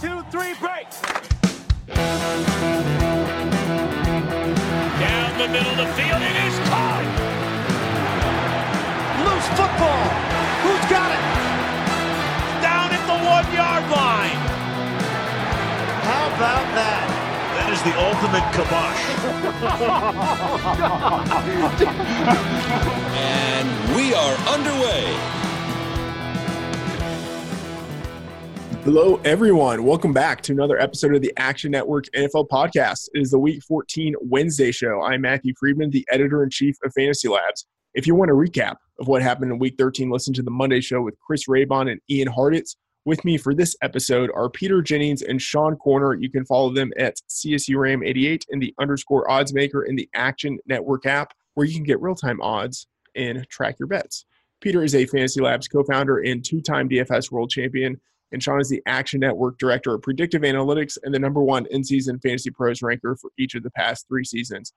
two, three, break. Down the middle of the field, it is caught. Loose football. Who's got it? Down at the one yard line. How about that? That is the ultimate kibosh. And we are underway. Hello, everyone. Welcome back to another episode of the Action Network NFL podcast. It is the Week 14 Wednesday show. I'm Matthew Freedman, the editor in chief of Fantasy Labs. If you want a recap of what happened in Week 13, listen to the Monday show with Chris Raybon and Ian Hartitz. With me for this episode are Peter Jennings and Sean Koerner. You can follow them at CSURAM88 and the underscore odds maker in the Action Network app, where you can get real time odds and track your bets. Peter is a Fantasy Labs co founder and two time DFS world champion and Sean is the Action Network Director of Predictive Analytics and the number one in season Fantasy Pros ranker for each of the past three seasons.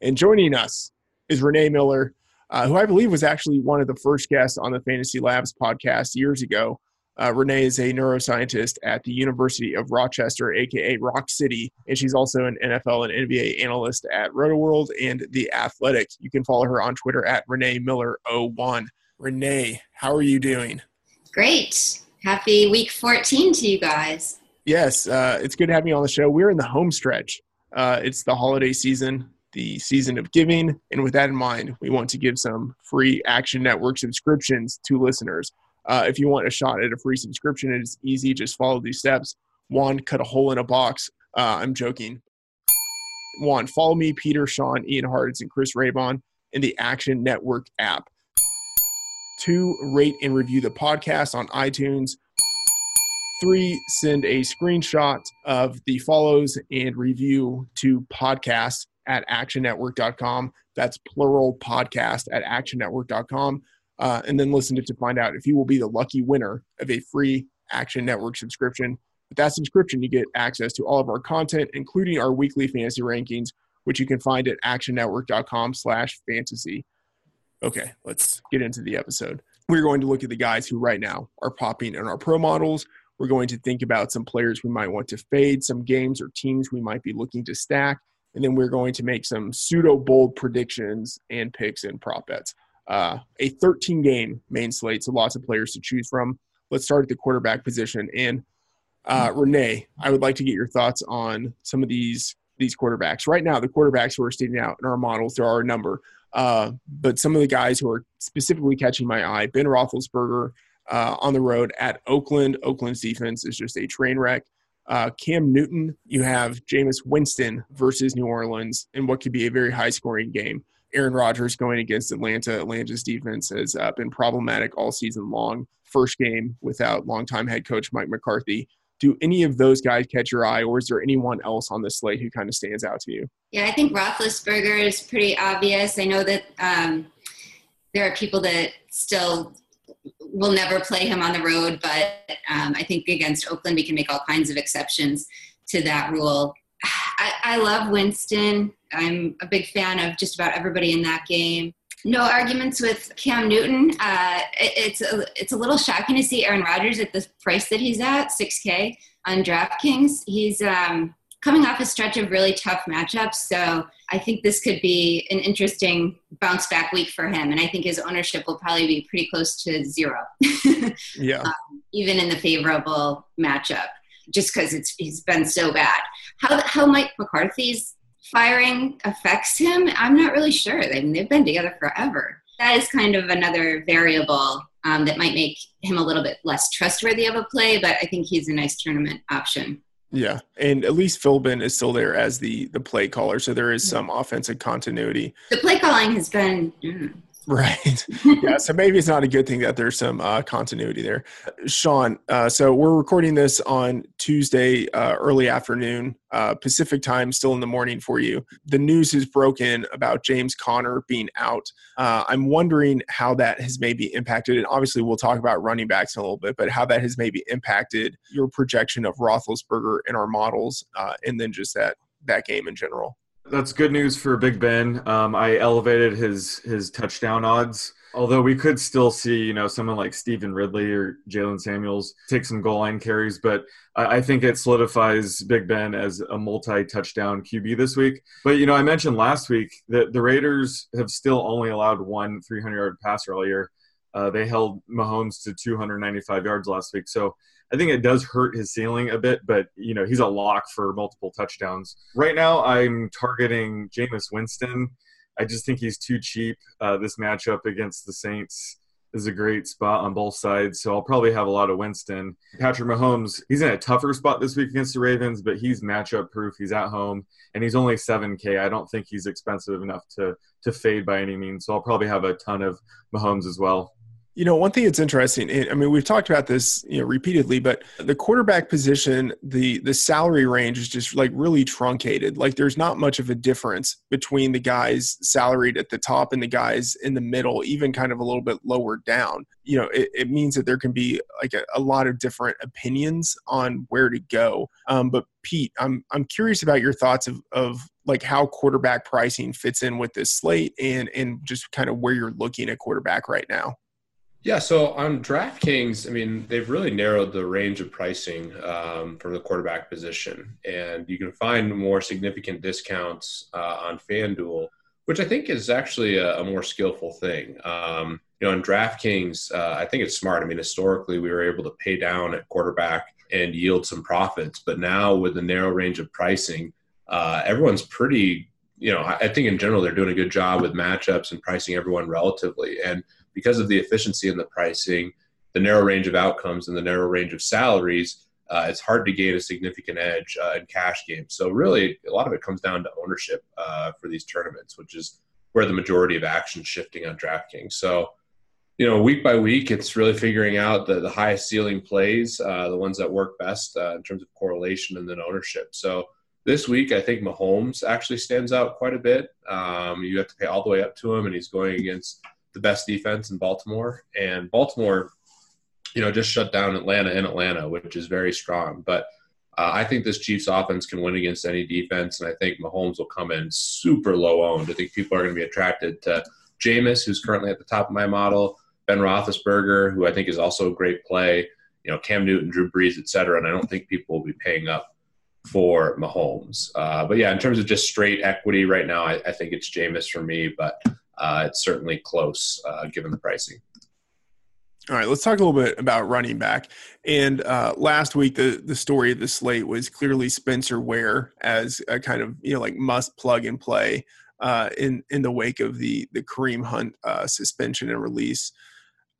And joining us is Renee Miller, uh, who I believe was actually one of the first guests on the Fantasy Labs podcast years ago. Uh, Renee is a neuroscientist at the University of Rochester, aka Rock City, and she's also an NFL and NBA analyst at RotoWorld and The Athletic. You can follow her on Twitter at Renee Miller01. Renee, how are you doing? Great. Happy week 14 to you guys. Yes, uh, it's good to have you on the show. We're in the home stretch. Uh, it's the holiday season, the season of giving. And with that in mind, we want to give some free Action Network subscriptions to listeners. Uh, if you want a shot at a free subscription, it is easy. Just follow these steps. One, cut a hole in a box. Uh, I'm joking. One, follow me, Peter, Sean, Ian Hartitz, and Chris Raybon in the Action Network app. Two, rate and review the podcast on iTunes. Three, send a screenshot of the follows and review to podcast at actionnetwork.com. That's plural podcast at actionnetwork.com. Uh, and then listen to, to find out if you will be the lucky winner of a free Action Network subscription. With that subscription, you get access to all of our content, including our weekly fantasy rankings, which you can find at actionnetwork.com slash fantasy. Okay, let's get into the episode. We're going to look at the guys who right now are popping in our pro models. We're going to think about some players we might want to fade, some games or teams we might be looking to stack, and then we're going to make some pseudo bold predictions and picks and prop bets. Uh, a 13 game main slate, so lots of players to choose from. Let's start at the quarterback position. And uh, Renee, I would like to get your thoughts on some of these these quarterbacks. Right now, the quarterbacks who are standing out in our models, there are a number. Uh, but some of the guys who are specifically catching my eye, Ben Roethlisberger uh, on the road at Oakland. Oakland's defense is just a train wreck. Uh, Cam Newton, you have Jameis Winston versus New Orleans in what could be a very high scoring game. Aaron Rodgers going against Atlanta. Atlanta's defense has uh, been problematic all season long. First game without longtime head coach Mike McCarthy do any of those guys catch your eye, or is there anyone else on the slate who kind of stands out to you? Yeah, I think Roethlisberger is pretty obvious. I know that um, there are people that still will never play him on the road, but um, I think against Oakland we can make all kinds of exceptions to that rule. I, I love Winston. I'm a big fan of just about everybody in that game no arguments with Cam Newton. Uh, it, it's a, it's a little shocking to see Aaron Rodgers at the price that he's at, 6K on DraftKings. He's um, coming off a stretch of really tough matchups, so I think this could be an interesting bounce back week for him. And I think his ownership will probably be pretty close to zero. yeah. Um, even in the favorable matchup, just because it's he's been so bad. How how Mike McCarthy's firing affects him, I'm not really sure. I mean, they've been together forever. That is kind of another variable um, that might make him a little bit less trustworthy of a play, but I think he's a nice tournament option. Yeah, and at least Philbin is still there as the the play caller, so there is some offensive continuity. The play calling has been mm, Right. yeah. So maybe it's not a good thing that there's some uh, continuity there. Sean, uh, so we're recording this on Tuesday, uh, early afternoon, uh, Pacific time, still in the morning for you. The news has broken about James Conner being out. Uh, I'm wondering how that has maybe impacted, and obviously we'll talk about running backs in a little bit, but how that has maybe impacted your projection of Roethlisberger in our models, uh, and then just that that game in general. That's good news for Big Ben. Um, I elevated his his touchdown odds Although we could still see, you know, someone like Stevan Ridley or Jaylen Samuels take some goal line carries, but I think it solidifies Big Ben as a multi-touchdown QB this week. But you know, I mentioned last week that the Raiders have still only allowed one 300-yard passer all year. Uh, they held Mahomes to 295 yards last week, so I think it does hurt his ceiling a bit. But you know, he's a lock for multiple touchdowns. Right now, I'm targeting Jameis Winston. I just think he's too cheap. Uh, this matchup against the Saints is a great spot on both sides. So I'll probably have a lot of Winston. Patrick Mahomes, he's in a tougher spot this week against the Ravens, but he's matchup proof. He's at home and he's only 7K. I don't think he's expensive enough to to fade by any means. So I'll probably have a ton of Mahomes as well. You know, one thing that's interesting. I mean, we've talked about this, you know, repeatedly, but the quarterback position, the the salary range is just like really truncated. Like, there's not much of a difference between the guys salaried at the top and the guys in the middle, even kind of a little bit lower down. You know, it, it means that there can be like a, a, lot of different opinions on where to go. Um, but Pete, I'm I'm curious about your thoughts of of like how quarterback pricing fits in with this slate and and just kind of where you're looking at quarterback right now. Yeah, so on DraftKings, I mean, they've really narrowed the range of pricing um, for the quarterback position, and you can find more significant discounts uh, on FanDuel, which I think is actually a, a more skillful thing. Um, you know, on DraftKings, uh, I think it's smart. I mean, historically, we were able to pay down at quarterback and yield some profits, but now with the narrow range of pricing, uh, everyone's pretty. You know, I think in general they're doing a good job with matchups and pricing everyone relatively, and because of the efficiency in the pricing, the narrow range of outcomes, and the narrow range of salaries, uh, it's hard to gain a significant edge uh, in cash games. So really, a lot of it comes down to ownership uh, for these tournaments, which is where the majority of action is shifting on DraftKings. So, you know, week by week, it's really figuring out the, the highest ceiling plays, uh, the ones that work best uh, in terms of correlation and then ownership. So this week, I think Mahomes actually stands out quite a bit. Um, you have to pay all the way up to him, and he's going against the best defense in Baltimore, and Baltimore, you know, just shut down Atlanta in Atlanta, which is very strong. But uh, I think this Chiefs offense can win against any defense, and I think Mahomes will come in super low owned. I think people are going to be attracted to Jameis, who's currently at the top of my model, Ben Roethlisberger, who I think is also a great play, you know, Cam Newton, Drew Brees, et cetera. And I don't think people will be paying up for Mahomes. Uh, but yeah, in terms of just straight equity right now, I, I think it's Jameis for me. But uh, it's certainly close uh, given the pricing. All right, let's talk a little bit about running back. And uh, last week, the the story of the slate was clearly Spencer Ware as a kind of you know like must plug and play uh, in in the wake of the the Kareem Hunt uh, suspension and release.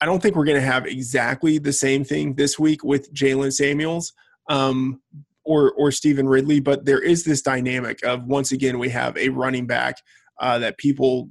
I don't think we're going to have exactly the same thing this week with Jaylen Samuels um, or or Stevan Ridley, but there is this dynamic of once again we have a running back uh, that people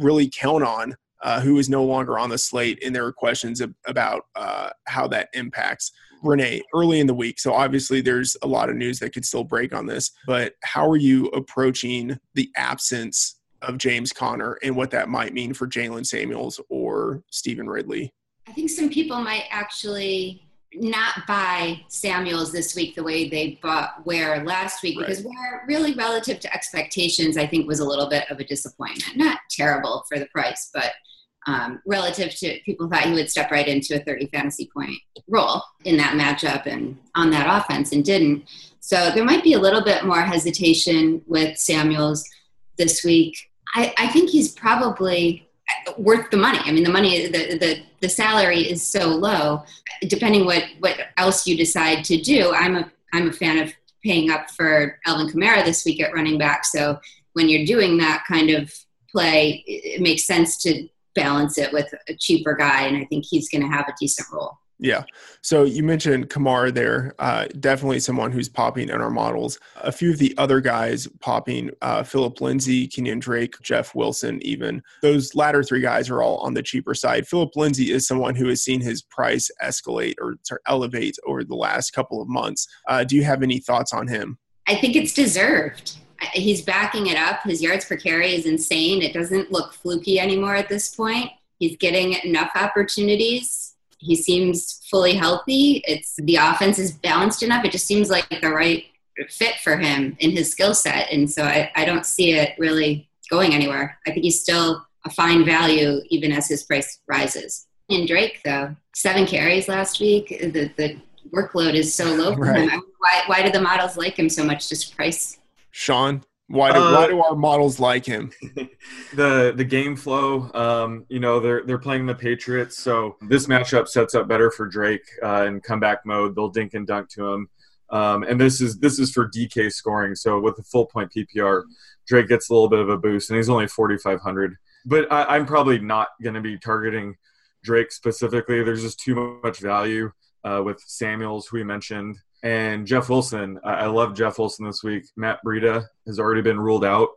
really count on uh, who is no longer on the slate, and there were questions ab- about uh, how that impacts Renee early in the week. So obviously, there's a lot of news that could still break on this. But how are you approaching the absence of James Conner and what that might mean for Jaylen Samuels or Stevan Ridley? I think some people might actually not buy Samuels this week the way they bought Ware last week right. because Ware really relative to expectations I think was a little bit of a disappointment. Not terrible for the price, but um, relative to people thought he would step right into a 30 fantasy point role in that matchup and on that offense and didn't. So there might be a little bit more hesitation with Samuels this week. I, I think he's probably worth the money. I mean, the money, the, the, the salary is so low. Depending what, what else you decide to do, I'm a, I'm a fan of paying up for Alvin Kamara this week at running back. So when you're doing that kind of play, it makes sense to balance it with a cheaper guy. And I think he's going to have a decent role. Yeah. So you mentioned Kamara there. Uh, definitely someone who's popping in our models. A few of the other guys popping uh, Phillip Lindsay, Kenyan Drake, Jeff Wilson, even. Those latter three guys are all on the cheaper side. Phillip Lindsay is someone who has seen his price escalate or sorry, elevate over the last couple of months. Uh, do you have any thoughts on him? I think it's deserved. He's backing it up. His yards per carry is insane. It doesn't look fluky anymore at this point. He's getting enough opportunities he seems fully healthy. It's the offense is balanced enough. It just seems like the right fit for him in his skill set. And so I, I don't see it really going anywhere. I think he's still a fine value even as his price rises. And Drake, though, seven carries last week. The the workload is so low for Right. him. Why why do the models like him so much? Just price. Sean, why do, Uh, why do our models like him? the the game flow. Um, you know they're they're playing the Patriots, so this matchup sets up better for Drake uh, in comeback mode. They'll dink and dunk to him, um, and this is this is for DK scoring. So with the full point PPR, Drake gets a little bit of a boost, and he's only forty five hundred. But I, I'm probably not going to be targeting Drake specifically. There's just too much value uh, with Samuels, who we mentioned, and Jeff Wilson. I, I love Jeff Wilson this week. Matt Breida has already been ruled out.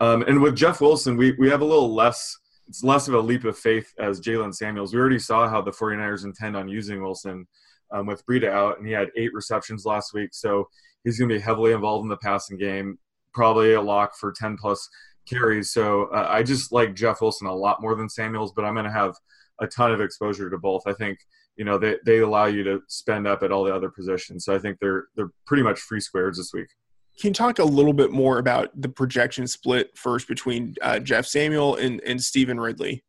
Um, and with Jeff Wilson, we, we have a little less, it's less of a leap of faith as Jaylen Samuels. We already saw how the 49ers intend on using Wilson um, with Breida out, and he had eight receptions last week. So he's going to be heavily involved in the passing game, probably a lock for 10 plus carries. So uh, I just like Jeff Wilson a lot more than Samuels, but I'm going to have a ton of exposure to both. I think you know they, they allow you to spend up at all the other positions. So I think they're they're pretty much free squares this week. Can you talk a little bit more about the projection split first between uh, Jeff Samuel and, and Stevan Ridley?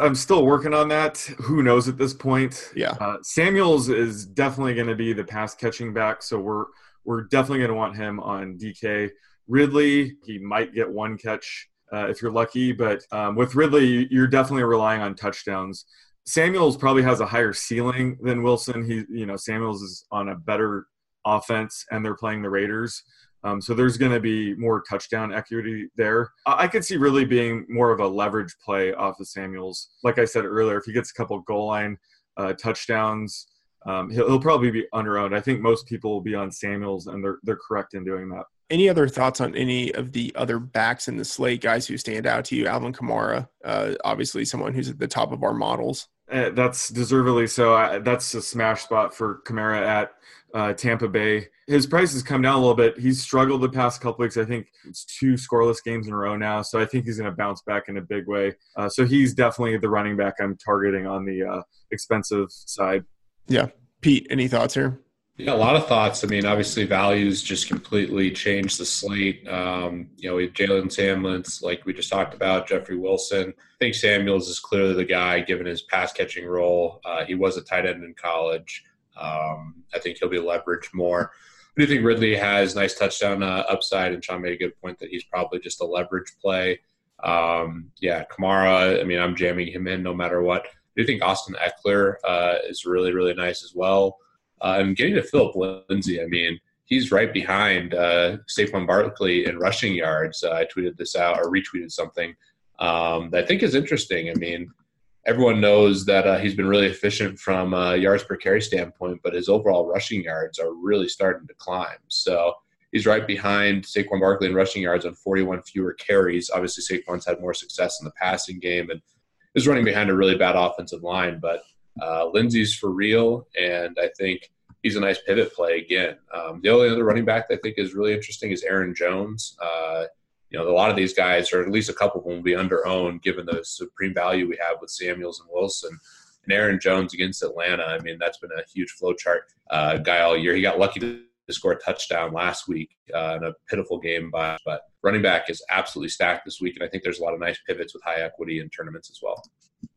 I'm still working on that. Who knows at this point? Yeah. Uh, Samuels is definitely going to be the pass catching back, so we're we're definitely going to want him on DK. Ridley, he might get one catch uh, if you're lucky, but um, with Ridley, you're definitely relying on touchdowns. Samuels probably has a higher ceiling than Wilson. He, you know, Samuels is on a better offense, and they're playing the Raiders. Um, so there's going to be more touchdown equity there. I I could see really being more of a leverage play off of Samuels. Like I said earlier, if he gets a couple goal line uh, touchdowns, um, he'll, he'll probably be under owned. I think most people will be on Samuels, and they're they're correct in doing that. Any other thoughts on any of the other backs in the slate, guys who stand out to you? Alvin Kamara, uh, obviously someone who's at the top of our models. Uh, that's deservedly so. I, that's a smash spot for Kamara at uh, Tampa Bay. His price has come down a little bit. He's struggled the past couple weeks. I think it's two scoreless games in a row now. So I think he's going to bounce back in a big way. Uh, so he's definitely the running back I'm targeting on the uh, expensive side. Yeah, Pete, any thoughts here? Yeah, a lot of thoughts. I mean, obviously, values just completely changed the slate. Um, you know, we have Jaylen Samuels, like we just talked about, Jeffrey Wilson. I think Samuels is clearly the guy given his pass catching role. Uh, he was a tight end in college. Um, I think he'll be leveraged more. I do think Ridley has nice touchdown uh, upside, and Sean made a good point that he's probably just a leverage play. Um, yeah, Kamara, I mean, I'm jamming him in no matter what. I do think Austin Ekeler uh, is really, really nice as well. And getting to Phillip Lindsay, I mean, he's right behind uh, Saquon Barkley in rushing yards. Uh, I tweeted this out or retweeted something um, that I think is interesting. I mean, everyone knows that uh, he's been really efficient from a yards per carry standpoint, but his overall rushing yards are really starting to climb. So he's right behind Saquon Barkley in rushing yards on 41 fewer carries. Obviously, Saquon's had more success in the passing game and is running behind a really bad offensive line, but uh, Lindsay's for real, and I think he's a nice pivot play again. Um, the only other running back that I think is really interesting is Aaron Jones. Uh, you know, a lot of these guys, or at least a couple of them, will be under owned given the supreme value we have with Samuels and Wilson. And Aaron Jones against Atlanta, I mean, that's been a huge flow chart uh, guy all year. He got lucky to score a touchdown last week uh, in a pitiful game, by, but running back is absolutely stacked this week. And I think there's a lot of nice pivots with high equity in tournaments as well.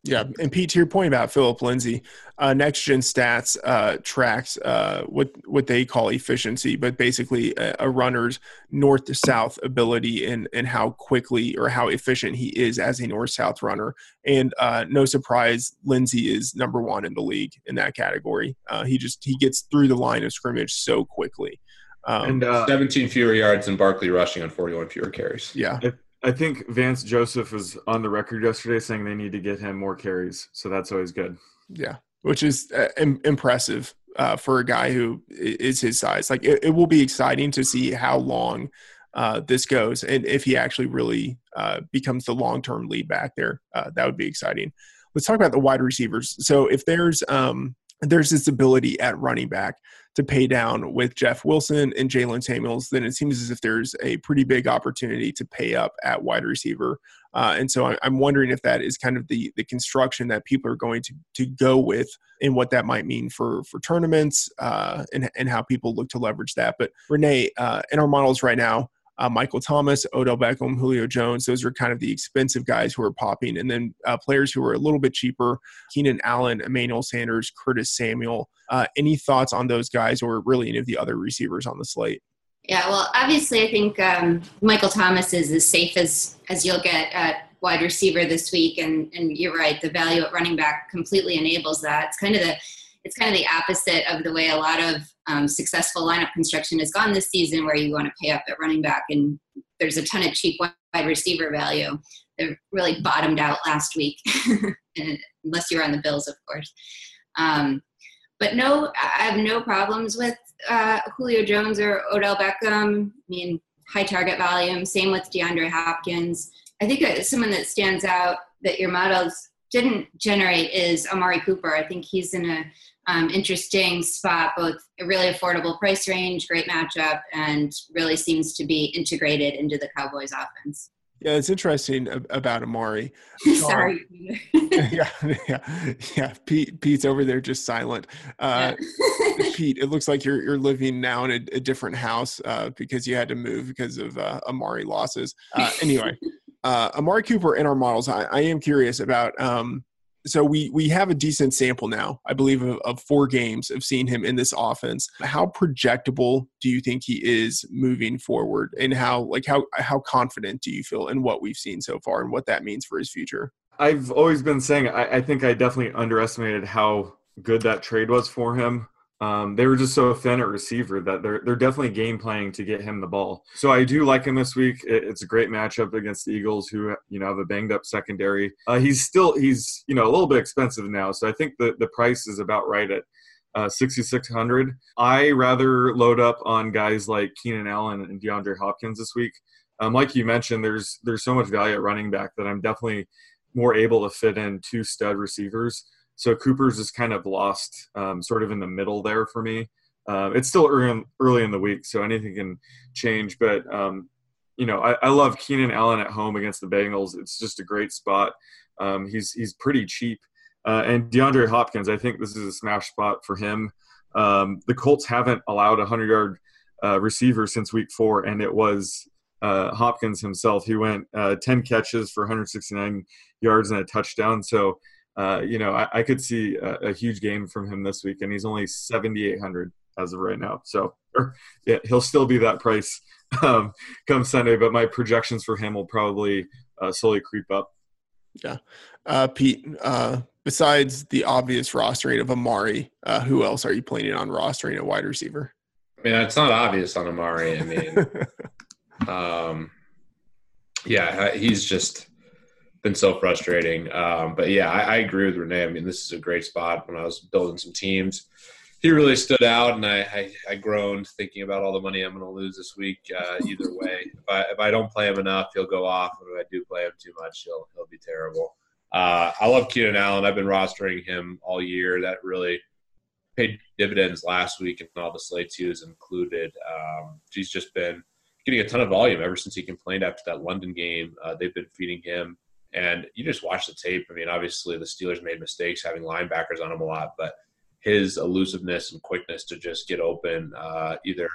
Yeah, and Pete, to your point about Phillip Lindsay, uh, Next Gen Stats uh, tracks uh, what what they call efficiency, but basically a, a runner's north to south ability and and how quickly or how efficient he is as a north south runner. And uh, no surprise, Lindsay is number one in the league in that category. Uh, he just he gets through the line of scrimmage so quickly. Um, And uh, 17 fewer yards than Barkley rushing on 41 fewer carries. yeah, I think Vance Joseph was on the record yesterday saying they need to get him more carries. So that's always good. Yeah, which is uh, Im- impressive uh, for a guy who is his size. Like it, it will be exciting to see how long uh, this goes, and if he actually really uh, becomes the long-term lead back there, uh, that would be exciting. Let's talk about the wide receivers. So if there's um, there's this ability at running back to pay down with Jeff Wilson and Jaylen Samuels, then it seems as if there's a pretty big opportunity to pay up at wide receiver. Uh, and so I'm wondering if that is kind of the the construction that people are going to to go with, and what that might mean for for tournaments, uh, and and how people look to leverage that. But Renee, uh, in our models right now, uh, Michael Thomas, Odell Beckham, Julio Jones. Those are kind of the expensive guys who are popping. And then uh, players who are a little bit cheaper Keenan Allen, Emmanuel Sanders, Curtis Samuel. Uh, any thoughts on those guys or really any of the other receivers on the slate? Yeah, well, obviously, I think um, Michael Thomas is as safe as as you'll get at wide receiver this week, and and you're right, the value at running back completely enables that. It's kind of the it's kind of the opposite of the way a lot of um, successful lineup construction has gone this season, where you want to pay up at running back, and there's a ton of cheap wide receiver value. They really bottomed out last week, unless you're on the Bills, of course. Um, but no, I have no problems with uh, Julio Jones or Odell Beckham. I mean, high target volume. Same with DeAndre Hopkins. I think someone that stands out that your models didn't generate is Amari Cooper. I think he's in a um, interesting spot, both a really affordable price range, great matchup, and really seems to be integrated into the Cowboys offense. Yeah, it's interesting about Amari. Sorry. yeah, yeah, yeah. Pete, Pete's over there just silent. Uh, yeah. Pete, it looks like you're you're living now in a, a different house uh, because you had to move because of uh, Amari losses. Uh, anyway, uh, Amari Cooper in our models. I, I am curious about um, so we we have a decent sample now, I believe, of, of, four games of seeing him in this offense. How projectable do you think he is moving forward, and how like how how confident do you feel in what we've seen so far, and what that means for his future? I've always been saying I, I think I definitely underestimated how good that trade was for him. Um, they were just so thin at receiver that they're they're definitely game playing to get him the ball. So I do like him this week. it's a great matchup against the Eagles, who you know have a banged up secondary. Uh, he's still he's you know a little bit expensive now, so I think the the price is about right at uh, 6600 i rather load up on guys like keenan allen and deandre hopkins this week um, like you mentioned there's there's so much value at running back that i'm definitely more able to fit in two stud receivers so Cooper's is kind of lost, um, sort of in the middle there for me. Uh, it's still early, early in the week, so anything can change. But um, you know, I, I, love Keenan Allen at home against the Bengals. It's just a great spot. Um, he's he's pretty cheap, uh, and DeAndre Hopkins. I think this is a smash spot for him. Um, the Colts haven't allowed a hundred yard uh, receiver since week four, and it was uh, Hopkins himself. He went uh, 10 catches for 169 yards and a touchdown. So uh, you know, I, I could see a, a, huge game from him this week, and he's only 7,800 as of right now. So, or, yeah, he'll still be that price um, come Sunday, but my projections for him will probably uh, slowly creep up. Yeah. Uh, Pete, uh, besides the obvious rostering of Amari, uh, who else are you planning on rostering a wide receiver? I mean, it's not obvious on Amari. I mean, um, yeah, he's just been so frustrating. Um, but yeah, I, I, agree with Renee. I mean, this is a great spot. When I was building some teams, he really stood out, and I, I, I groaned thinking about all the money I'm going to lose this week. Uh, either way, if I if I don't play him enough, he'll go off. If I do play him too much, he'll he'll be terrible. Uh, I love Keenan Allen. I've been rostering him all year. That really paid dividends last week, and all the slates he was included. Um, he's just been getting a ton of volume ever since he complained after that London game. Uh, they've been feeding him and you just watch the tape. I mean, obviously the Steelers made mistakes having linebackers on him a lot, but his elusiveness and quickness to just get open, uh, either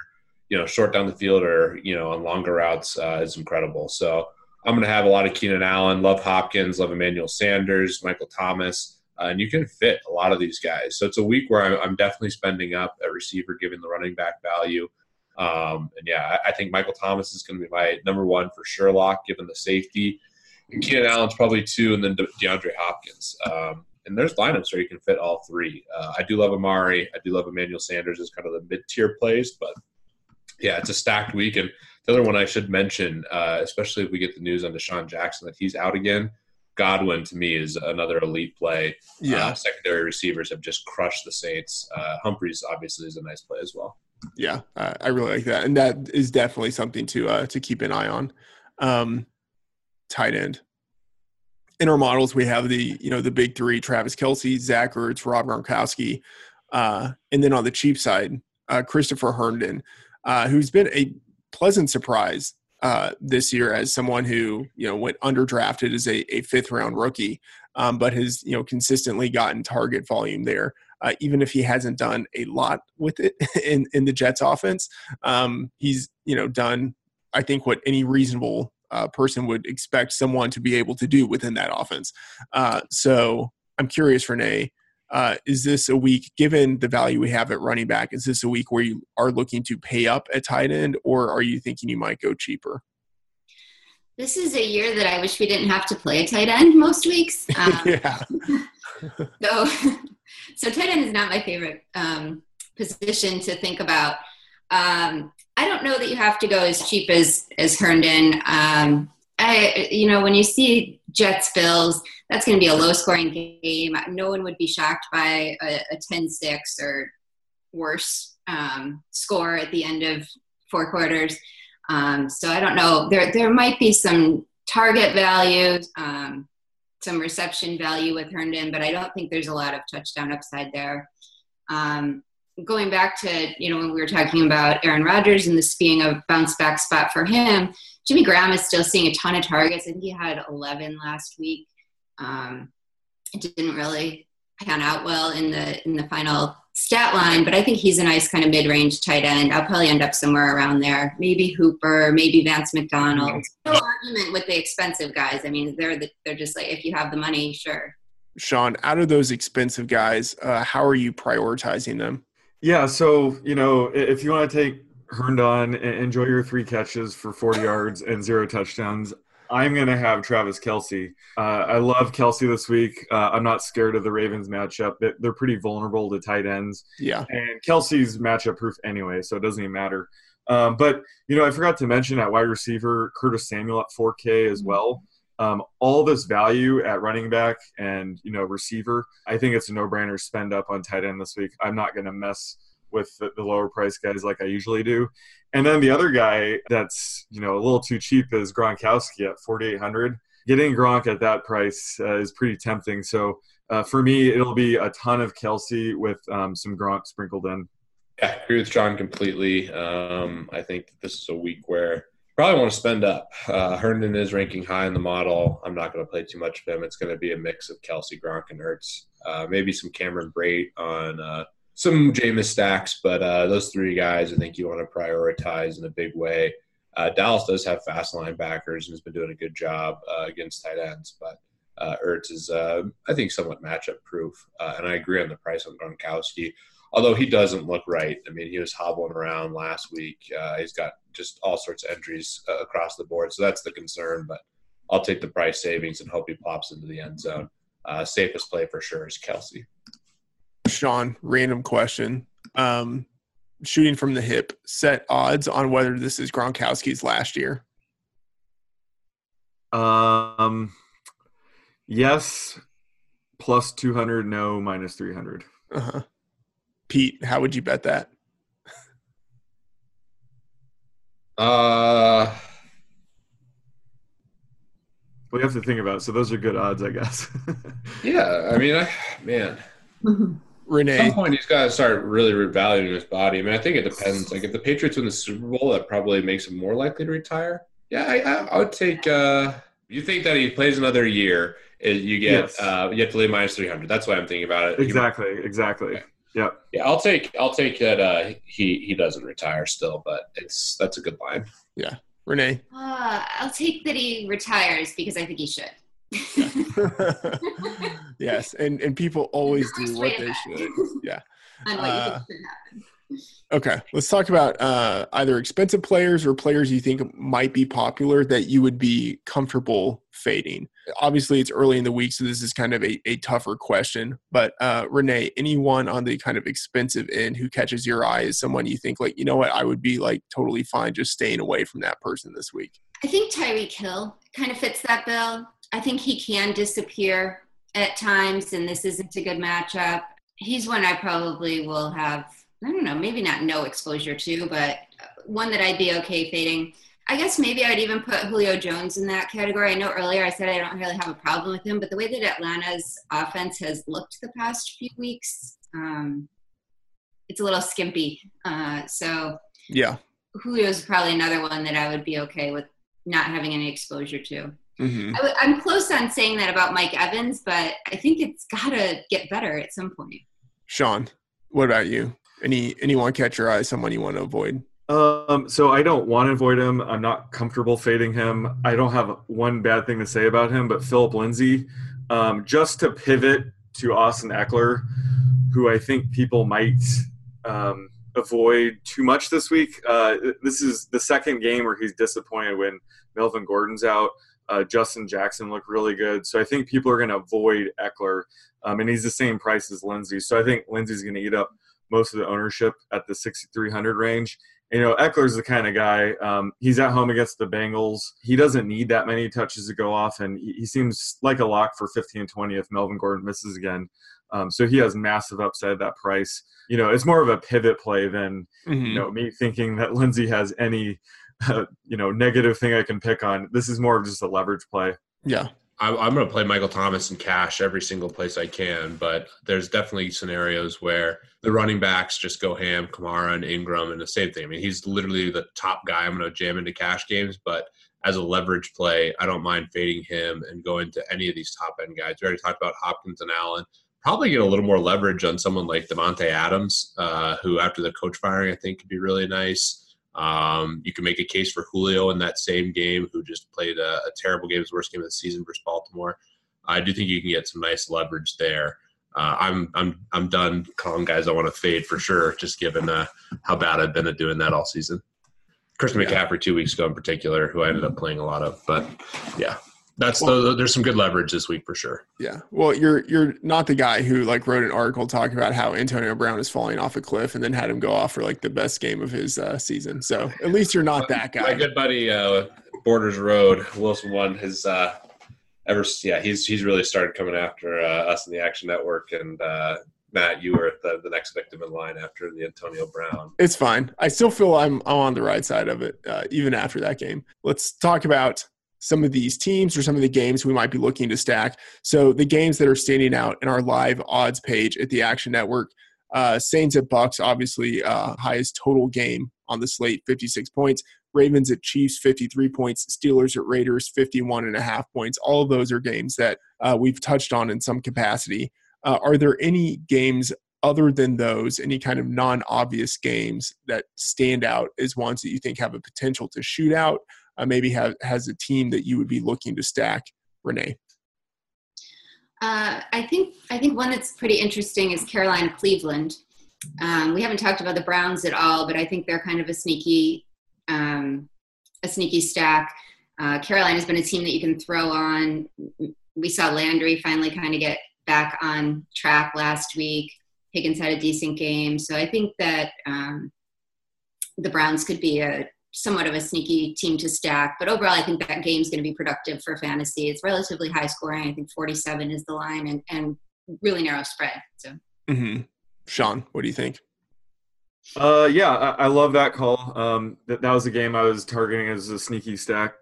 you know short down the field or you know on longer routes, uh, is incredible. So I'm going to have a lot of Keenan Allen, love Hopkins, love Emmanuel Sanders, Michael Thomas, uh, and you can fit a lot of these guys. So it's a week where I'm, I'm definitely spending up at receiver, given the running back value. Um, and yeah, I, I think Michael Thomas is going to be my number one for Sherlock, given the safety. Keenan Allen's probably two, and then De- DeAndre Hopkins. Um, and there's lineups where you can fit all three. Uh, I do love Amari. I do love Emmanuel Sanders as kind of the mid tier plays, but yeah, it's a stacked week. And the other one I should mention, uh, especially if we get the news on DeSean Jackson that he's out again, Godwin to me is another elite play. Yeah, uh, secondary receivers have just crushed the Saints. Uh, Humphries obviously is a nice play as well. Yeah, I really like that, and that is definitely something to uh, to keep an eye on. Um, tight end. In our models, we have the you know the big three: Travis Kelce, Zach Ertz, Rob Gronkowski, uh, and then on the cheap side, uh, Christopher Herndon, uh, who's been a pleasant surprise uh, this year as someone who you know went underdrafted as a, a fifth round rookie, um, but has you know consistently gotten target volume there. Uh, even if he hasn't done a lot with it in, in the Jets offense, um, he's you know done I think what any reasonable uh, person would expect someone to be able to do within that offense. Uh, so I'm curious, Renee, uh, is this a week, given the value we have at running back, is this a week where you are looking to pay up at tight end, or are you thinking you might go cheaper? This is a year that I wish we didn't have to play a tight end most weeks. Um, yeah. so, so tight end is not my favorite um, position to think about. Um, I don't know that you have to go as cheap as as Herndon. Um, I, you know, when you see Jets Bills, that's going to be a low scoring game. No one would be shocked by a, a 10-6 or worse um, score at the end of four quarters. Um, so I don't know. There there might be some target value, um, some reception value with Herndon, but I don't think there's a lot of touchdown upside there. Um, going back to you know when we were talking about Aaron Rodgers and this being a bounce back spot for him, Jimmy Graham is still seeing a ton of targets. I think he had 11 last week. Um, it didn't really pan out well in the in the final stat line, but I think he's a nice kind of mid range tight end. I'll probably end up somewhere around there. Maybe Hooper, maybe Vance McDonald. No argument with the expensive guys. I mean, they're the, they're just like if you have the money, sure. Sean, out of those expensive guys, uh, how are you prioritizing them? Yeah, so you know, if you want to take Herndon, enjoy your three catches for 40 yards and zero touchdowns. I'm going to have Travis Kelce. Uh, I love Kelce this week. Uh, I'm not scared of the Ravens matchup. They're pretty vulnerable to tight ends. Yeah. And Kelce's matchup proof anyway, so it doesn't even matter. Um, but, you know, I forgot to mention at wide receiver, Curtis Samuel at 4K as well. Um, all this value at running back and, you know, receiver, I think it's a no brainer spend up on tight end this week. I'm not going to mess – with the, the, lower price guys like I usually do. And then the other guy that's you know a little too cheap is Gronkowski at 4,800. Getting Gronk at that price uh, is pretty tempting. So uh, for me, it'll be a ton of Kelce with um, some Gronk sprinkled in. Yeah, I agree with John completely. Um, I think this is a week where probably want to spend up. Uh, Herndon is ranking high in the model. I'm not going to play too much of him. It's going to be a mix of Kelce, Gronk, and Ertz. Uh, maybe some Cameron Brate on uh, some Jameis stacks, but uh, those three guys I think you want to prioritize in a big way. Uh, Dallas does have fast linebackers and has been doing a good job uh, against tight ends, but uh, Ertz is, I think, somewhat matchup proof. And I agree on the price on Gronkowski, although he doesn't look right. I mean, he was hobbling around last week. he's got just all sorts of injuries across the board, so that's the concern. But I'll take the price savings and hope he pops into the end zone. safest play for sure is Kelce. Sean, random question. Um, shooting from the hip, set odds on whether this is Gronkowski's last year. Um, yes, plus two hundred. No, minus three hundred. Uh-huh. Pete, how would you bet that? Uh, we have to think about. It. So those are good odds, I guess. yeah, I mean, I, man. Renee. At some point, he's got to start really revaluing his body. I mean, I think it depends. Like, if the Patriots win the Super Bowl, that probably makes him more likely to retire. Yeah, I, I, I would take. Uh, you think that he plays another year? You get yes. uh, you have to lay minus three hundred. That's why I'm thinking about it. Exactly. Exactly. Okay. Yep. Yeah, I'll take I'll take that. Uh, he he doesn't retire still, but it's that's a good line. Yeah, Renee. Uh, I'll take that he retires because I think he should. yes, and and people always do what they should. Yeah. Uh, okay, let's talk about uh, either expensive players or players you think might be popular that you would be comfortable fading. Obviously, it's early in the week, so this is kind of a, a tougher question. But uh, Renee, anyone on the kind of expensive end who catches your eye is someone you think like, you know what, I would be like totally fine just staying away from that person this week. I think Tyreek Hill kind of fits that bill. I think he can disappear at times, and this isn't a good matchup. He's one I probably will have, I don't know, maybe not no exposure to, but one that I'd be okay fading. I guess maybe I'd even put Julio Jones in that category. I know earlier I said I don't really have a problem with him, but the way that Atlanta's offense has looked the past few weeks, um, it's a little skimpy. Uh, so yeah, Julio's probably another one that I would be okay with not having any exposure to. Mm-hmm. I, am close on saying that about Mike Evans, but I think it's got to get better at some point. Sean, what about you? Any anyone catch your eye? Someone you want to avoid? Um, so I don't want to avoid him. I'm not comfortable fading him. I don't have one bad thing to say about him, but Phillip Lindsay, um, just to pivot to Austin Ekeler, who I think people might um, avoid too much this week. Uh, this is the second game where he's disappointed when Melvin Gordon's out. Uh, Justin Jackson looked really good. So I think people are going to avoid Ekeler, Um, and he's the same price as Lindsay. So I think Lindsay's going to eat up most of the ownership at the 6,300 range. And, you know, Ekeler's the kind of guy, um, he's at home against the Bengals. He doesn't need that many touches to go off. And he, he seems like a lock for 15 20 if Melvin Gordon misses again. Um, so he has massive upside at that price. You know, it's more of a pivot play than, Mhm. you know, me thinking that Lindsay has any, uh, you know, negative thing I can pick on. This is more of just a leverage play. Yeah. I'm, I'm going to play Michael Thomas in cash every single place I can, but there's definitely scenarios where the running backs just go ham, Kamara and Ingram, and the same thing. I mean, he's literally the top guy I'm going to jam into cash games, but as a leverage play, I don't mind fading him and going to any of these top end guys. We already talked about Hopkins and Allen. Probably get a little more leverage on someone like Davante Adams, uh, who after the coach firing, I think could be really nice. Um, you can make a case for Julio in that same game, who just played a, a terrible game, his worst game of the season versus Baltimore. I do think you can get some nice leverage there. Uh, I'm I'm I'm done calling guys I want to fade for sure, just given uh, how bad I've been at doing that all season. Christian McCaffrey two weeks ago in particular, who I ended up playing a lot of, but yeah, that's the, there's some good leverage this week for sure. Yeah. Well, you're you're not the guy who like wrote an article talking about how Antonio Brown is falling off a cliff and then had him go off for like the best game of his uh, season. So at least you're not that guy. My good buddy uh, Borders Road Wilson won his uh, ever yeah he's he's really started coming after uh, us in the Action Network and uh, Matt you were the, the next victim in line after the Antonio Brown. It's fine. I still feel I'm I'm on the right side of it, uh, even after that game. Let's talk about some of these teams or some of the games we might be looking to stack. So the games that are standing out in our live odds page at the Action Network, uh, Saints at Bucks, obviously uh, highest total game on the slate, 56 points. Ravens at Chiefs, 53 points. Steelers at Raiders, 51 and a half points. All of those are games that uh, we've touched on in some capacity. Uh, are there any games other than those, any kind of non obvious games that stand out as ones that you think have a potential to shoot out? Uh, maybe have, has a team that you would be looking to stack, Renee? Uh, I think I think one that's pretty interesting is Carolina Cleveland. Um, we haven't talked about the Browns at all, but I think they're kind of a sneaky um, a sneaky stack. Uh, Carolina's been a team that you can throw on. We saw Landry finally kind of get back on track last week. Higgins had a decent game, so I think that um, the Browns could be a somewhat of a sneaky team to stack. But overall, I think that game's going to be productive for fantasy. It's relatively high scoring. I think 47 is the line and, and really narrow spread. So Mm-hmm. Sean, what do you think? Uh, yeah, I, I love that call. Um, that, that was a game I was targeting as a sneaky stack,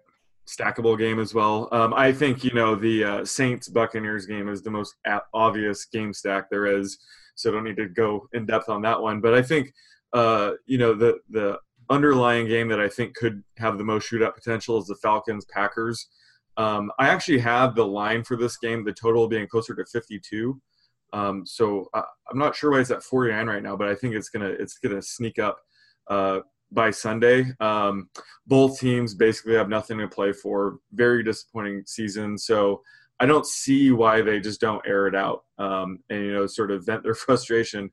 stackable game as well. Um, I think you know the uh, Saints Buccaneers game is the most a- obvious game stack there is, so don't need to go in depth on that one. But I think uh, you know the the underlying game that I think could have the most shootout potential is the Falcons Packers. Um, I actually have the line for this game, the total being closer to 52. Um, so uh, I'm not sure why it's at 49 right now, but I think it's gonna it's gonna sneak up uh, by Sunday. Um, both teams basically have nothing to play for. Very disappointing season. So I don't see why they just don't air it out um, and you know sort of vent their frustration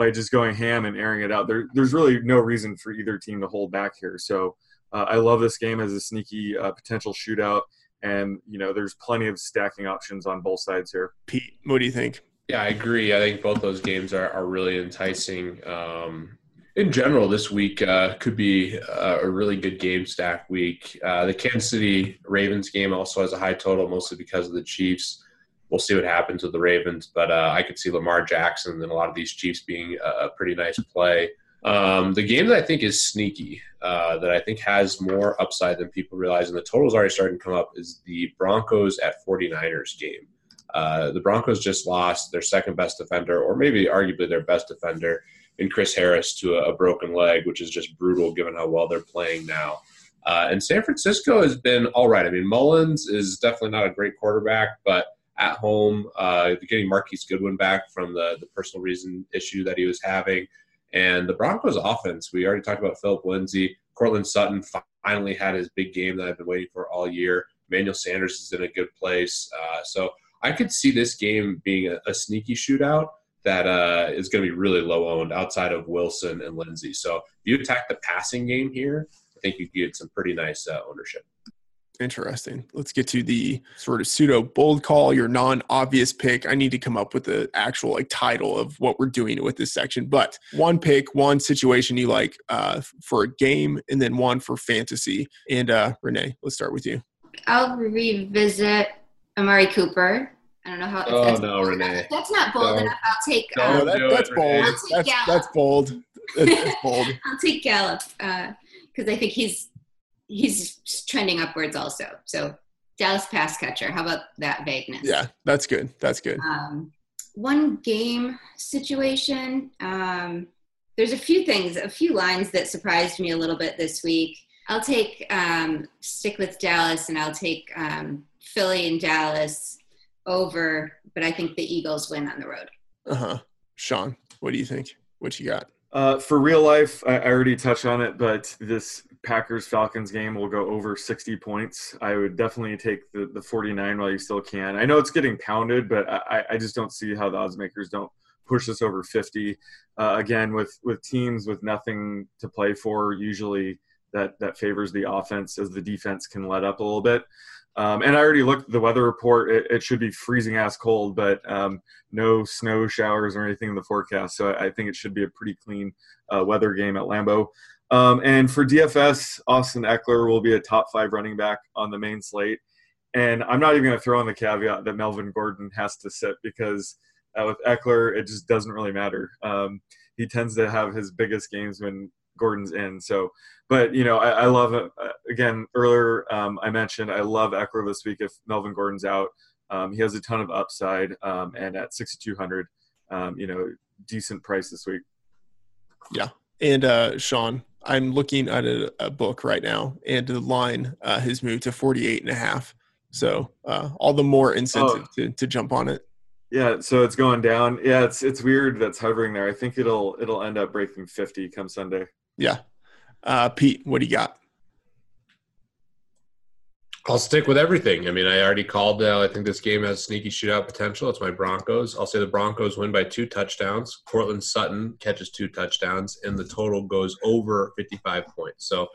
by just going ham and airing it out. There, there's really no reason for either team to hold back here. So uh, I love this game as a sneaky uh, potential shootout. And you know, there's plenty of stacking options on both sides here. Pete, what do you think? Yeah, I agree. I think both those games are, are really enticing. Um, in general, this week uh, could be a, a really good game stack week. Uh, the Kansas City Ravens game also has a high total, mostly because of the Chiefs. We'll see what happens with the Ravens, but uh, I could see Lamar Jackson and a lot of these Chiefs being a, pretty nice play. Um, the game that I think is sneaky, uh, that I think has more upside than people realize, and the total's already starting to come up, is the Broncos at 49ers game. Uh, the Broncos just lost their second best defender, or maybe arguably their best defender, in Chris Harris to a, a broken leg, which is just brutal given how well they're playing now. Uh, and San Francisco has been all right. I mean, Mullens is definitely not a great quarterback, but at home, uh, getting Marquise Goodwin back from the, the personal reason issue that he was having, And the Broncos offense, we already talked about Phillip Lindsay. Courtland Sutton finally had his big game that I've been waiting for all year. Manuel Sanders is in a good place. Uh, so I could see this game being a, a sneaky shootout that uh, is going to be really low owned outside of Wilson and Lindsay. So if you attack the passing game here, I think you get some pretty nice uh, ownership. Interesting. Let's get to the sort of pseudo bold call, your non obvious pick. I need to come up with the actual like title of what we're doing with this section. But one pick, one situation you like uh, for a game, and then one for fantasy. And uh, Renee, let's start with you. I'll revisit Amari Cooper. I don't know how. Oh that's no, bold Renee. That's not bold Don't- enough. I'll take. don't Um, Oh, that, that's it, bold. Renee. I'll take That's, Gallup. that's bold. That's, that's bold. I'll take Gallup because I think he's he's trending upwards also. So Dallas pass catcher. How about that vagueness? Yeah, that's good. That's good. Um, one game situation. Um, there's a few things, a few lines that surprised me a little bit this week. I'll take um, stick with Dallas, and I'll take um, Philly and Dallas over. But I think the Eagles win on the road. Uh huh. Sean, what do you think? What you got? Uh, for real life, I, I already touched on it, but this Packers Falcons game will go over 60 points. I would definitely take the, the 49 while you still can. I know it's getting pounded, but I, I just don't see how the odds makers don't push this over 50. Uh, again, with, with teams with nothing to play for, usually that, that favors the offense as the defense can let up a little bit. Um, and I already looked at the weather report. It, it should be freezing ass cold, but um, no snow showers or anything in the forecast. So I, I think it should be a pretty clean uh, weather game at Lambeau. Um, and for DFS, Austin Ekeler will be a top five running back on the main slate. And I'm not even going to throw in the caveat that Melvin Gordon has to sit because uh, with Ekeler, it just doesn't really matter. Um, he tends to have his biggest games when Gordon's in. So, but you know, I, I love. Uh, again, earlier um, I mentioned I love Ekeler this week if Melvin Gordon's out. Um, he has a ton of upside, um, and at 6,200, um, you know, decent price this week. Yeah, and uh, Sean, I'm looking at a, a book right now, and the line uh, has moved to 48 and a half. So uh, all the more incentive to, to jump on it. Yeah, so it's going down. Yeah, it's it's weird that's hovering there. I think it'll it'll end up breaking 50 come Sunday. Yeah. Uh, Pete, what do you got? I'll stick with everything. I mean, I already called. Uh, I think this game has sneaky shootout potential. It's my Broncos. I'll say the Broncos win by two touchdowns. Courtland Sutton catches two touchdowns, and the total goes over 55 points. So,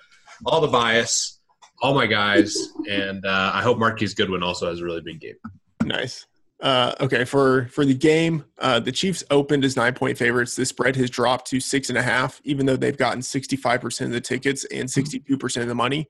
all the bias, all my guys, and uh, I hope Marquise Goodwin also has a really big game. Nice. Uh, okay, for for the game, uh, the Chiefs opened as nine point favorites. The spread has dropped to six and a half, even though they've gotten sixty five percent of the tickets and sixty two percent of the money.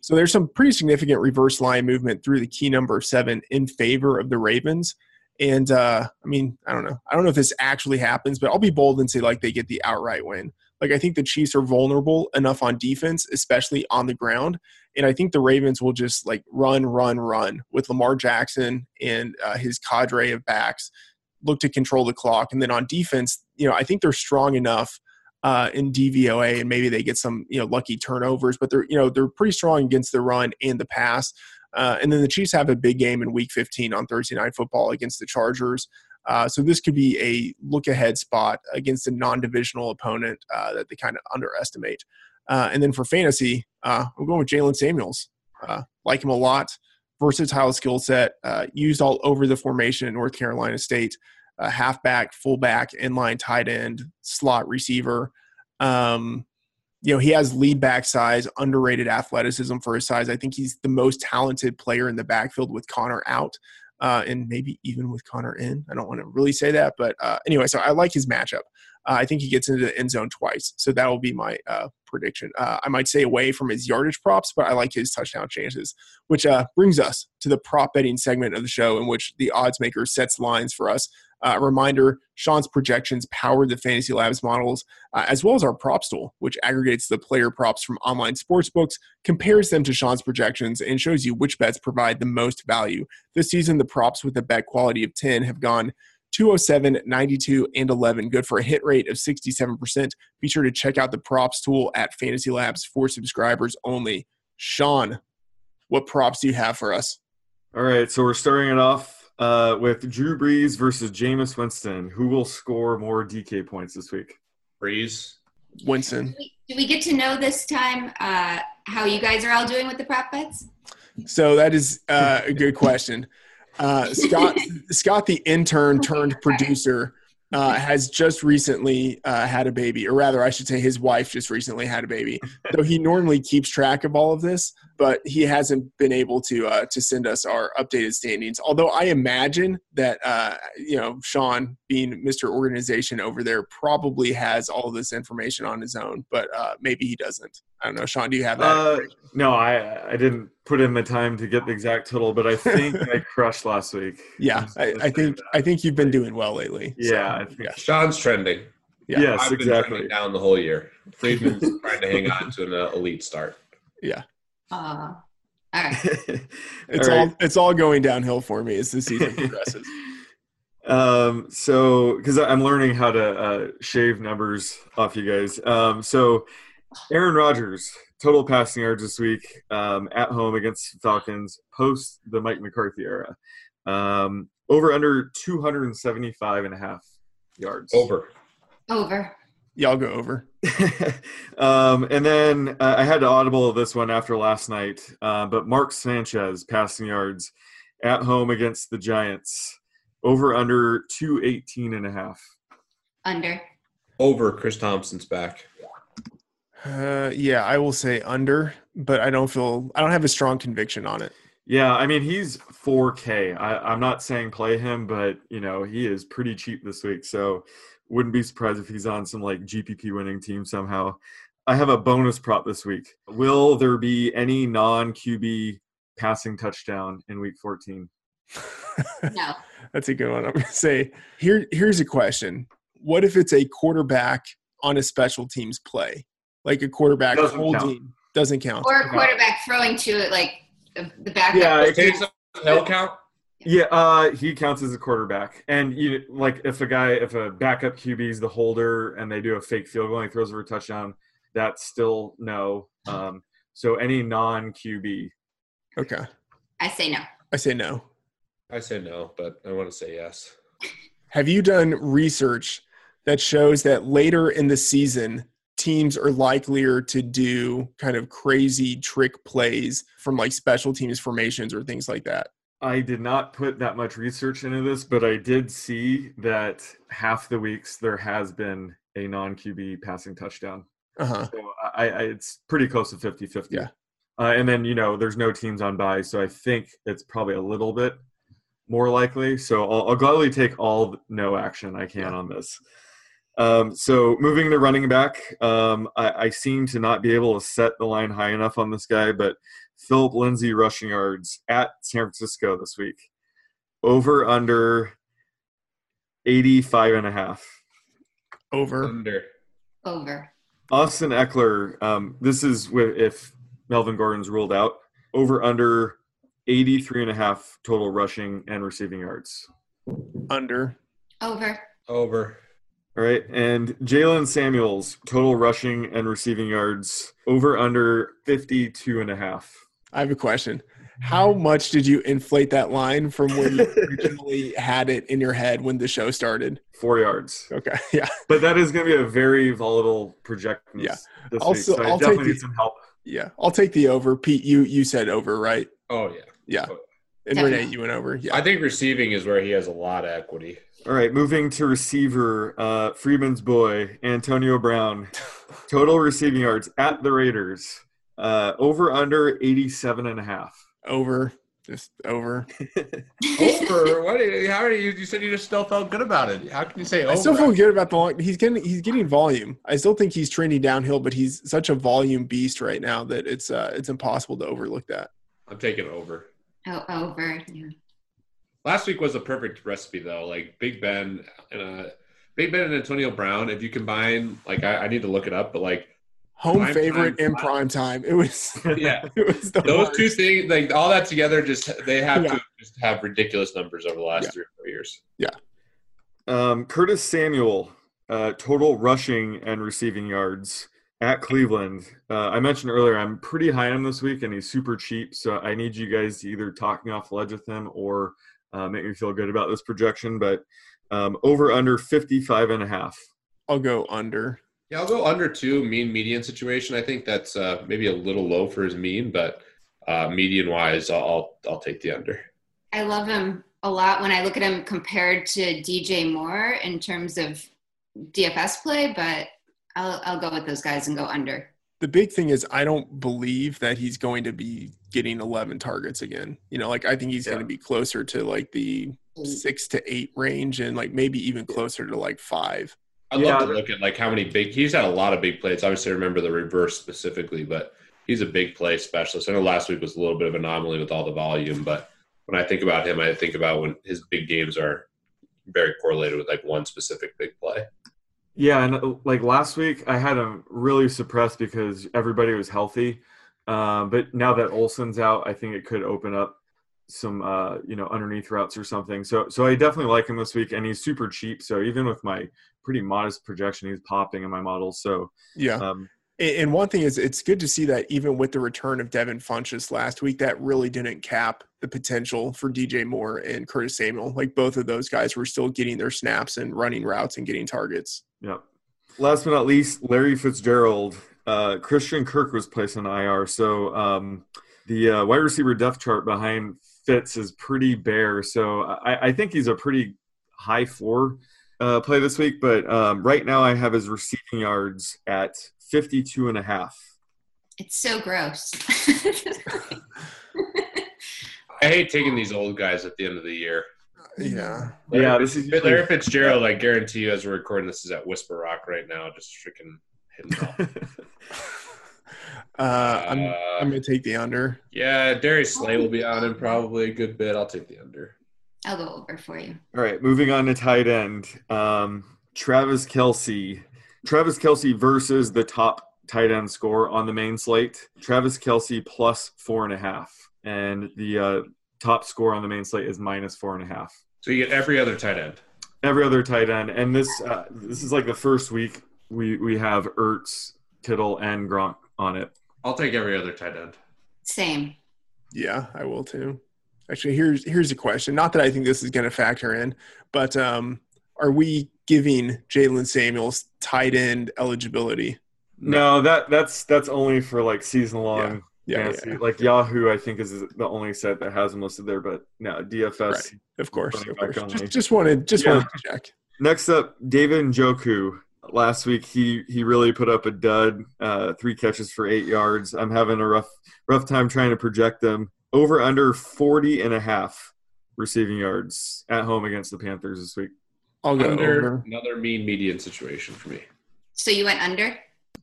So there's some pretty significant reverse line movement through the key number seven in favor of the Ravens. And uh, I mean, I don't know. I don't know if this actually happens, but I'll be bold and say like they get the outright win. Like I think the Chiefs are vulnerable enough on defense, especially on the ground, and I think the Ravens will just like run, run, run with Lamar Jackson and uh, his cadre of backs, look to control the clock. And then on defense, you know, I think they're strong enough uh, in DVOA, and maybe they get some you know lucky turnovers, but they're you know they're pretty strong against the run and the pass. Uh, and then the Chiefs have a big game in Week 15 on Thursday Night Football against the Chargers. Uh, so this could be a look ahead spot against a non-divisional opponent uh, that they kind of underestimate. Uh, and then for fantasy, uh, I'm going with Jaylen Samuels. Uh, like him a lot, versatile skill set, uh, used all over the formation at North Carolina State. Uh, halfback, fullback, inline tight end, slot receiver. Um, you know, he has lead back size, underrated athleticism for his size. I think he's the most talented player in the backfield with Conner out. Uh, and maybe even with Conner in. I don't want to really say that, but uh, anyway, so I like his matchup. Uh, I think he gets into the end zone twice, so that will be my uh, prediction. Uh, I might stay away from his yardage props, but I like his touchdown chances, which uh, brings us to the prop betting segment of the show, in which the odds maker sets lines for us. Uh, reminder Sean's projections power the Fantasy Labs models, uh, as well as our props tool, which aggregates the player props from online sportsbooks, compares them to Sean's projections, and shows you which bets provide the most value. This season, the props with a bet quality of 10 have gone 207, 92, and 11, good for a hit rate of 67%. Be sure to check out the props tool at Fantasy Labs for subscribers only. Sean, what props do you have for us? All right, so we're starting it off uh, with Drew Brees versus Jameis Winston. Who will score more DK points this week? Brees. Winston. Do we get to know this time uh, how you guys are all doing with the prop bets? So that is uh, a good question. Uh, Scott, Scott, the intern turned producer, uh, has just recently uh, had a baby, or rather, I should say, his wife just recently had a baby. So he normally keeps track of all of this, but he hasn't been able to uh, to send us our updated standings. Although I imagine that uh, you know Sean, being Mr. Organization over there, probably has all of this information on his own, but uh, maybe he doesn't. I don't know. Sean, do you have that? Uh, no, I I didn't put in the time to get the exact total, but I think I crushed last week. yeah, I, I think that. I think you've been doing well lately. So, Yeah, I think- yeah. Sean's trending. Yeah. Yes, I've been exactly. down the whole year. Freedman's trying to hang on to an uh, elite start. yeah. Uh, all right. It's All all, right. it's all going downhill for me as the season progresses. Um, so because I'm learning how to uh, shave numbers off you guys. Um, so Aaron Rodgers total passing yards this week um, at home against Falcons post the Mike McCarthy era. Um, over under 275 and a half yards. Over. Over. Y'all go over. um, and then uh, I had to audible this one after last night, uh, but Mark Sanchez passing yards at home against the Giants over under 218 and a half. Under. Over. Chris Thompson's back. Uh, yeah, I will say under, but I don't feel I don't have a strong conviction on it. Yeah, I mean he's 4K. I, I'm not saying play him, but you know he is pretty cheap this week, so wouldn't be surprised if he's on some like GPP winning team somehow. I have a bonus prop this week. Will there be any non QB passing touchdown in Week 14? No. That's a good one. I'm gonna say here. Here's a question: What if it's a quarterback on a special teams play, like a quarterback Doesn't holding? Doesn't count. Or a quarterback throwing to it like the, the backup. Yeah, it Takes a hill count. Yeah, uh, he counts as a quarterback, and you like if a guy, if a backup QB is the holder, and they do a fake field goal and he throws over a touchdown, that's still no. Um, so any non QB, Okay, I say no. I say no. I say no, but I want to say yes. Have you done research that shows that later in the season, teams are likelier to do kind of crazy trick plays from like special teams formations or things like that? I did not put that much research into this, but I did see that half the weeks there has been a non QB passing touchdown. Uh huh. So I, I it's pretty close to 50 50. Yeah. Uh, and then, you know, there's no teams on by. So I think it's probably a little bit more likely. So I'll, I'll gladly take all no action I can on this. Um, so moving to running back, um, I, I seem to not be able to set the line high enough on this guy, but Phillip Lindsay rushing yards at San Francisco this week. Over under 85 and a half. Over. Under. Over. Austin Ekeler, um, this is with, if Melvin Gordon's ruled out, over under 83 and a half total rushing and receiving yards. Under. Over. Over. All right. And Jaylen Samuels, total rushing and receiving yards, over under 52 and a half. I have a question. How much did you inflate that line from when you originally had it in your head when the show started? Four yards. Okay. Yeah. But that is going to be a very volatile projection Yeah. this I'll week. so- So I I'll definitely take need the- some help. Yeah. I'll take the over. Pete, you you said over, right? Oh yeah. Yeah. Oh. And Definitely. Renee, you went over. Yeah. I think receiving is where he has a lot of equity. All right, moving to receiver, uh, Freedman's boy, Antonio Brown. Total receiving yards at the Raiders, uh, over under 87 and a half. over. Just over. Over. what? How are you? You said you just still felt good about it. How can you say over? I still feel good about the long. He's getting he's getting volume. I still think he's trending downhill, but he's such a volume beast right now that it's uh it's impossible to overlook that. I'm taking over. Oh, over. Yeah. Last week was a perfect recipe though. Like Big Ben and uh, Big Ben and Antonio Brown. If you combine, like I, I need to look it up, but like Home Prime favorite time in prime time. It was yeah, it was the those worst. two things, like all that together, just they have Yeah. to just have ridiculous numbers over the last Yeah. three or four years. Yeah. Um, Curtis Samuel, uh, total rushing and receiving yards at Cleveland. Uh, I mentioned earlier I'm pretty high on him this week, and he's super cheap. So I need you guys to either talk me off the ledge with him or uh, make me feel good about this projection. But um, over under 55 and a half. I'll go under. Yeah, I'll go under two mean median situation. I think that's uh, maybe a little low for his mean, but uh, median wise, I'll I'll take the under. I love him a lot when I look at him compared to DJ Moore in terms of DFS play, but I'll I'll go with those guys and go under. The big thing is I don't believe that he's going to be getting 11 targets again. You know, like I think he's yeah. going to be closer to like the 6 to 8 range and like maybe even closer to like 5. I yeah, love to look at like how many big he's had a lot of big plays. Obviously, I remember the reverse specifically, but he's a big play specialist. I know last week was a little bit of an anomaly with all the volume, but when I think about him, I think about when his big games are very correlated with like one specific big play. Yeah, and uh, like last week, I had him really suppressed because everybody was healthy. Um, but now that Olsen's out, I think it could open up some uh, you know underneath routes or something. So so I definitely like him this week, and he's super cheap. So even with my pretty modest projection, he's popping in my model. So, Yeah. um, And and one thing is, it's good to see that even with the return of Devin Funchess last week, that really didn't cap the potential for DJ Moore and Curtis Samuel. Like both of those guys were still getting their snaps and running routes and getting targets. yeah. Last but not least, Larry Fitzgerald. Uh, Christian Kirk was placed on IR. So um, the uh, wide receiver depth chart behind Fitz is pretty bare. So I, I think he's a pretty high floor uh, play this week. But um, right now, I have his receiving yards at 52 and a half. It's so gross. I hate taking these old guys at the end of the year. Yeah. Yeah, this is usually- Larry Fitzgerald. I guarantee you, as we're recording this, is at Whisper Rock right now, just freaking hitting it off. Uh, I'm, Uh, I'm going to take the under. yeah, Darius Slay will be on him probably a good bit. I'll take the under. I'll go over for you. All right, moving on to tight end. Um, Travis Kelce. Travis Kelce versus the top tight end score on the main slate. Travis Kelce plus four and a half. And the uh, top score on the main slate is minus four and a half. So you get every other tight end. Every other tight end. And this uh, this is like the first week we, we have Ertz, Kittle, and Gronk on it. I'll take every other tight end. Same. Yeah, I will too. Actually, here's here's a question. Not that I think this is going to factor in, but um, are we giving Jaylen Samuels tight end eligibility? No, that that's that's only for like season long Yeah, fantasy. yeah, Like Yahoo, I think is the only set that has them listed there, but no DFS. Right. of course. Of course. Just, just wanted just Yeah. wanted to check. Next up, David Njoku. Last week he he really put up a dud. Uh, three catches for eight yards. I'm having a rough rough time trying to project them. Over under 40 and a half receiving yards at home against the Panthers this week. I'll go Under over. another mean median situation for me. So you went under?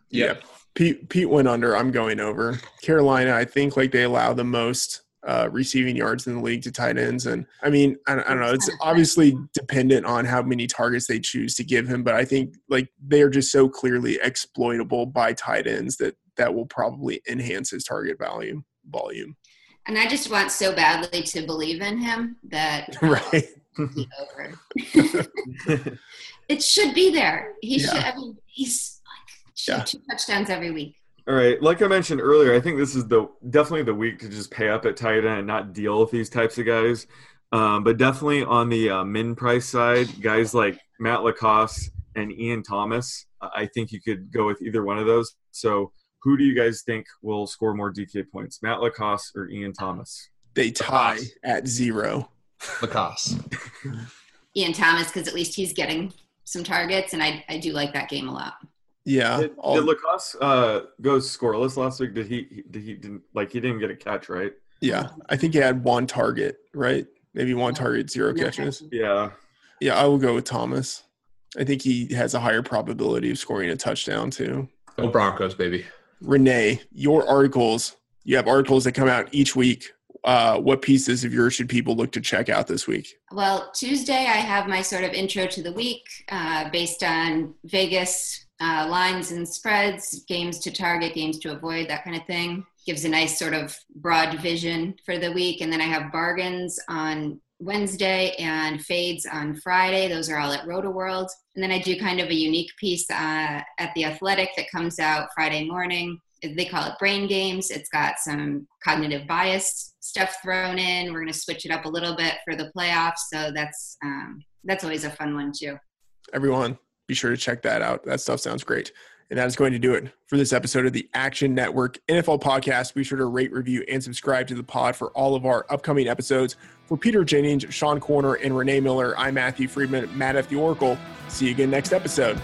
Yeah. Pete Pete went under. I'm going over. Carolina, I think like they allow the most uh, receiving yards in the league to tight ends, and I mean I, don't- I don't know. It's obviously dependent on how many targets they choose to give him, but I think like they are just so clearly exploitable by tight ends that that will probably enhance his target value volume. And I just want so badly to believe in him that right. over. it should be there. He Yeah. should. I mean, he's like Yeah. two touchdowns every week. All right, like I mentioned earlier, I think this is the definitely the week to just pay up at tight end and not deal with these types of guys. Um, but definitely on the uh, min price side, guys like Matt LaCosse and Ian Thomas, I think you could go with either one of those. So, who do you guys think will score more DK points, Matt LaCosse or Ian Thomas? They tie at zero. LaCosse. Ian Thomas, because at least he's getting some targets, and I, I do like that game a lot. Yeah. Did, all- did LaCosse uh, go scoreless last week? Did he? Did he? Didn't like he didn't get a catch, right? yeah. I think he had one target, right? Maybe one target, zero No catches. Yeah. Yeah, I will go with Thomas. I think he has a higher probability of scoring a touchdown too. Go Broncos, baby. Renee, your articles, you have articles that come out each week. Uh, what pieces of yours should people look to check out this week? Well, Tuesday I have my sort of intro to the week uh, based on Vegas uh, lines and spreads, games to target, games to avoid, that kind of thing. Gives a nice sort of broad vision for the week. And then I have bargains on Wednesday and fades on Friday. Those are all at Roto World. And then I do kind of a unique piece uh, at The Athletic that comes out Friday morning. They call it Brain Games. It's got some cognitive bias stuff thrown in. We're going to switch it up a little bit for the playoffs. So that's um, that's always a fun one too. Everyone, be sure to check that out. That stuff sounds great. And that is going to do it for this episode of the Action Network NFL podcast. Be sure to rate, review, and subscribe to the pod for all of our upcoming episodes. For Peter Jennings, Sean Koerner, and Renee Miller, I'm Matthew Freedman, Matt F. the Oracle. See you again next episode.